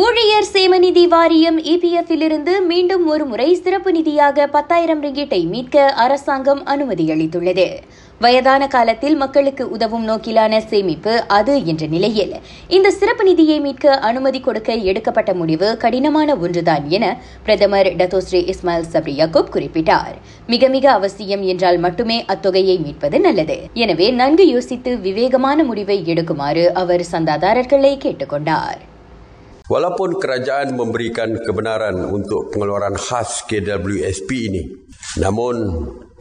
ஊழியர் சேமநிதி வாரியம் இபிஎஃப்பிலிருந்து மீண்டும் ஒரு முறை சிறப்பு நிதியாக பத்தாயிரம் ரிங்கிட்டை மீட்க அரசாங்கம் அனுமதி அளித்துள்ளது. வயதான காலத்தில் மக்களுக்கு உதவும் நோக்கிலான சேமிப்பு அது என்ற நிலையில் இந்த சிறப்பு நிதியை மீட்க அனுமதி கொடுக்க எடுக்கப்பட்ட முடிவு கடினமான ஒன்றுதான் என பிரதமர் டத்தோஸ்ரீ இஸ்மாயில் சப்ரி யாக்கூப் குறிப்பிட்டார். மிக மிக அவசியம் என்றால் மட்டுமே அத்தொகையை மீட்பது நல்லது. எனவே நன்கு யோசித்து விவேகமான முடிவை எடுக்குமாறு அவர் சந்தாதாரர்களை கேட்டுக்கொண்டார். Walaupun kerajaan memberikan kebenaran untuk pengeluaran khas KWSP ini, namun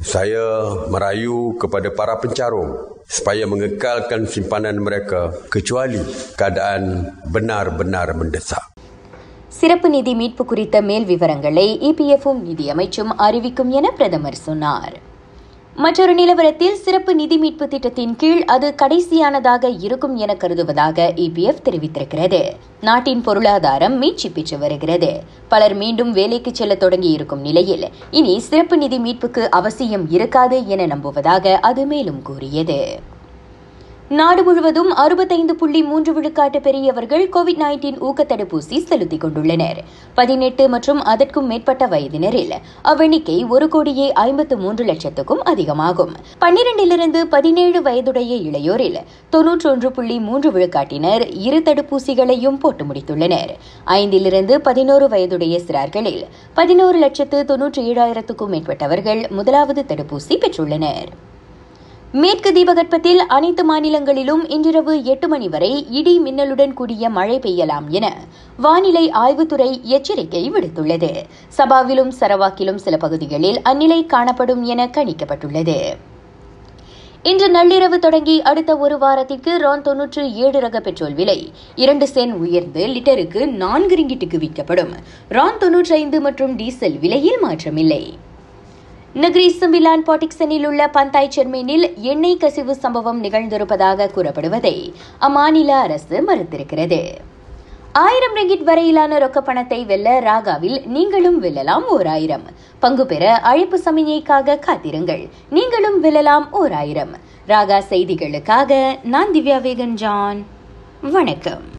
saya merayu kepada para pencarung supaya mengekalkan simpanan mereka kecuali keadaan benar-benar mendesak. சிறப்பு நிதி மீட்பு குறித்த மேல் விவரங்களை இபிஎஃப்பும் நிதியமைச்சும் அறிவிக்கும் என பிரதமர் சொன்னார் மற்றொரு நிலவரத்தில் சிறப்பு நிதி மீட்பு திட்டத்தின் கீழ் அது கடைசியானதாக இருக்கும் என கருதுவதாக இபிஎஃப் தெரிவித்திருக்கிறது. நாட்டின் பொருளாதாரம் மீட்சி பெற்று வருகிறது. பலர் மீண்டும் வேலைக்கு செல்ல தொடங்கி இருக்கும் நிலையில் இனி சிறப்பு நிதி மீட்புக்கு அவசியம் இருக்காது என நம்புவதாக அது மேலும் கூறியது. நாடு முழுவதும் அறுபத்தைந்து புள்ளி மூன்று விழுக்காட்டு பெரியவர்கள் கோவிட் நைன்டீன் ஊக்க தடுப்பூசி செலுத்திக் கொண்டுள்ளனர். பதினெட்டு மற்றும் அதற்கும் மேற்பட்ட வயதினரில் அவ்வெண்ணிக்கை ஒரு கோடியே ஐம்பத்து மூன்று லட்சத்துக்கும் அதிகமாகும். பன்னிரண்டிலிருந்து பதினேழு வயதுடைய இளையோரில் தொன்னூற்றொன்று புள்ளி மூன்று விழுக்காட்டினர் இரு தடுப்பூசிகளையும் போட்டு முடித்துள்ளனர். ஐந்திலிருந்து பதினோரு வயதுடைய சிறார்களில் பதினோரு லட்சத்து தொன்னூற்றி ஏழாயிரத்துக்கும் மேற்பட்டவர்கள் முதலாவது தடுப்பூசி பெற்றுள்ளனர். மேற்கு தீபகற்பத்தில் அனைத்து மாநிலங்களிலும் இன்றிரவு எட்டு மணி வரை இடி மின்னலுடன் கூடிய மழை பெய்யலாம் என வானிலை ஆய்வுத்துறை எச்சரிக்கை விடுத்துள்ளது. சபாவிலும் சரவாக்கிலும் சில பகுதிகளில் அந்நிலை காணப்படும் என கணிக்கப்பட்டுள்ளது. இன்று நள்ளிரவு தொடங்கி அடுத்த ஒரு வாரத்திற்கு ரான் தொன்னூற்று ஏழு ரக பெட்ரோல் விலை இரண்டு சென் உயர்ந்து லிட்டருக்கு நான்கு ரிங்கிட்டுக்கு விற்கப்படும். ரான் தொன்னூற்றி ஐந்து மற்றும் டீசல் விலையில் மாற்றமில்லை. நகரி மிலான் பாட்டிக்சனில் உள்ள பந்தாய் செர்மீனில் எண்ணெய் கசிவு சம்பவம் நிகழ்ந்திருப்பதாக கூறப்படுவதை அம்மாநில அரசு மறுத்திருக்கிறது. ஆயிரம் ரிங்கிட் வரையிலான ரொக்க பணத்தை வெல்ல ராகாவில் நீங்களும் வெல்லலாம் ஓர் ஆயிரம் பங்கு பெற அழைப்பு சமிஞைக்காக காத்திருங்கள். நீங்களும் வெல்லலாம் ஓர் ஆயிரம் ராகா செய்திகளுக்காக நான் திவ்யா வேகன் ஜான் வணக்கம்.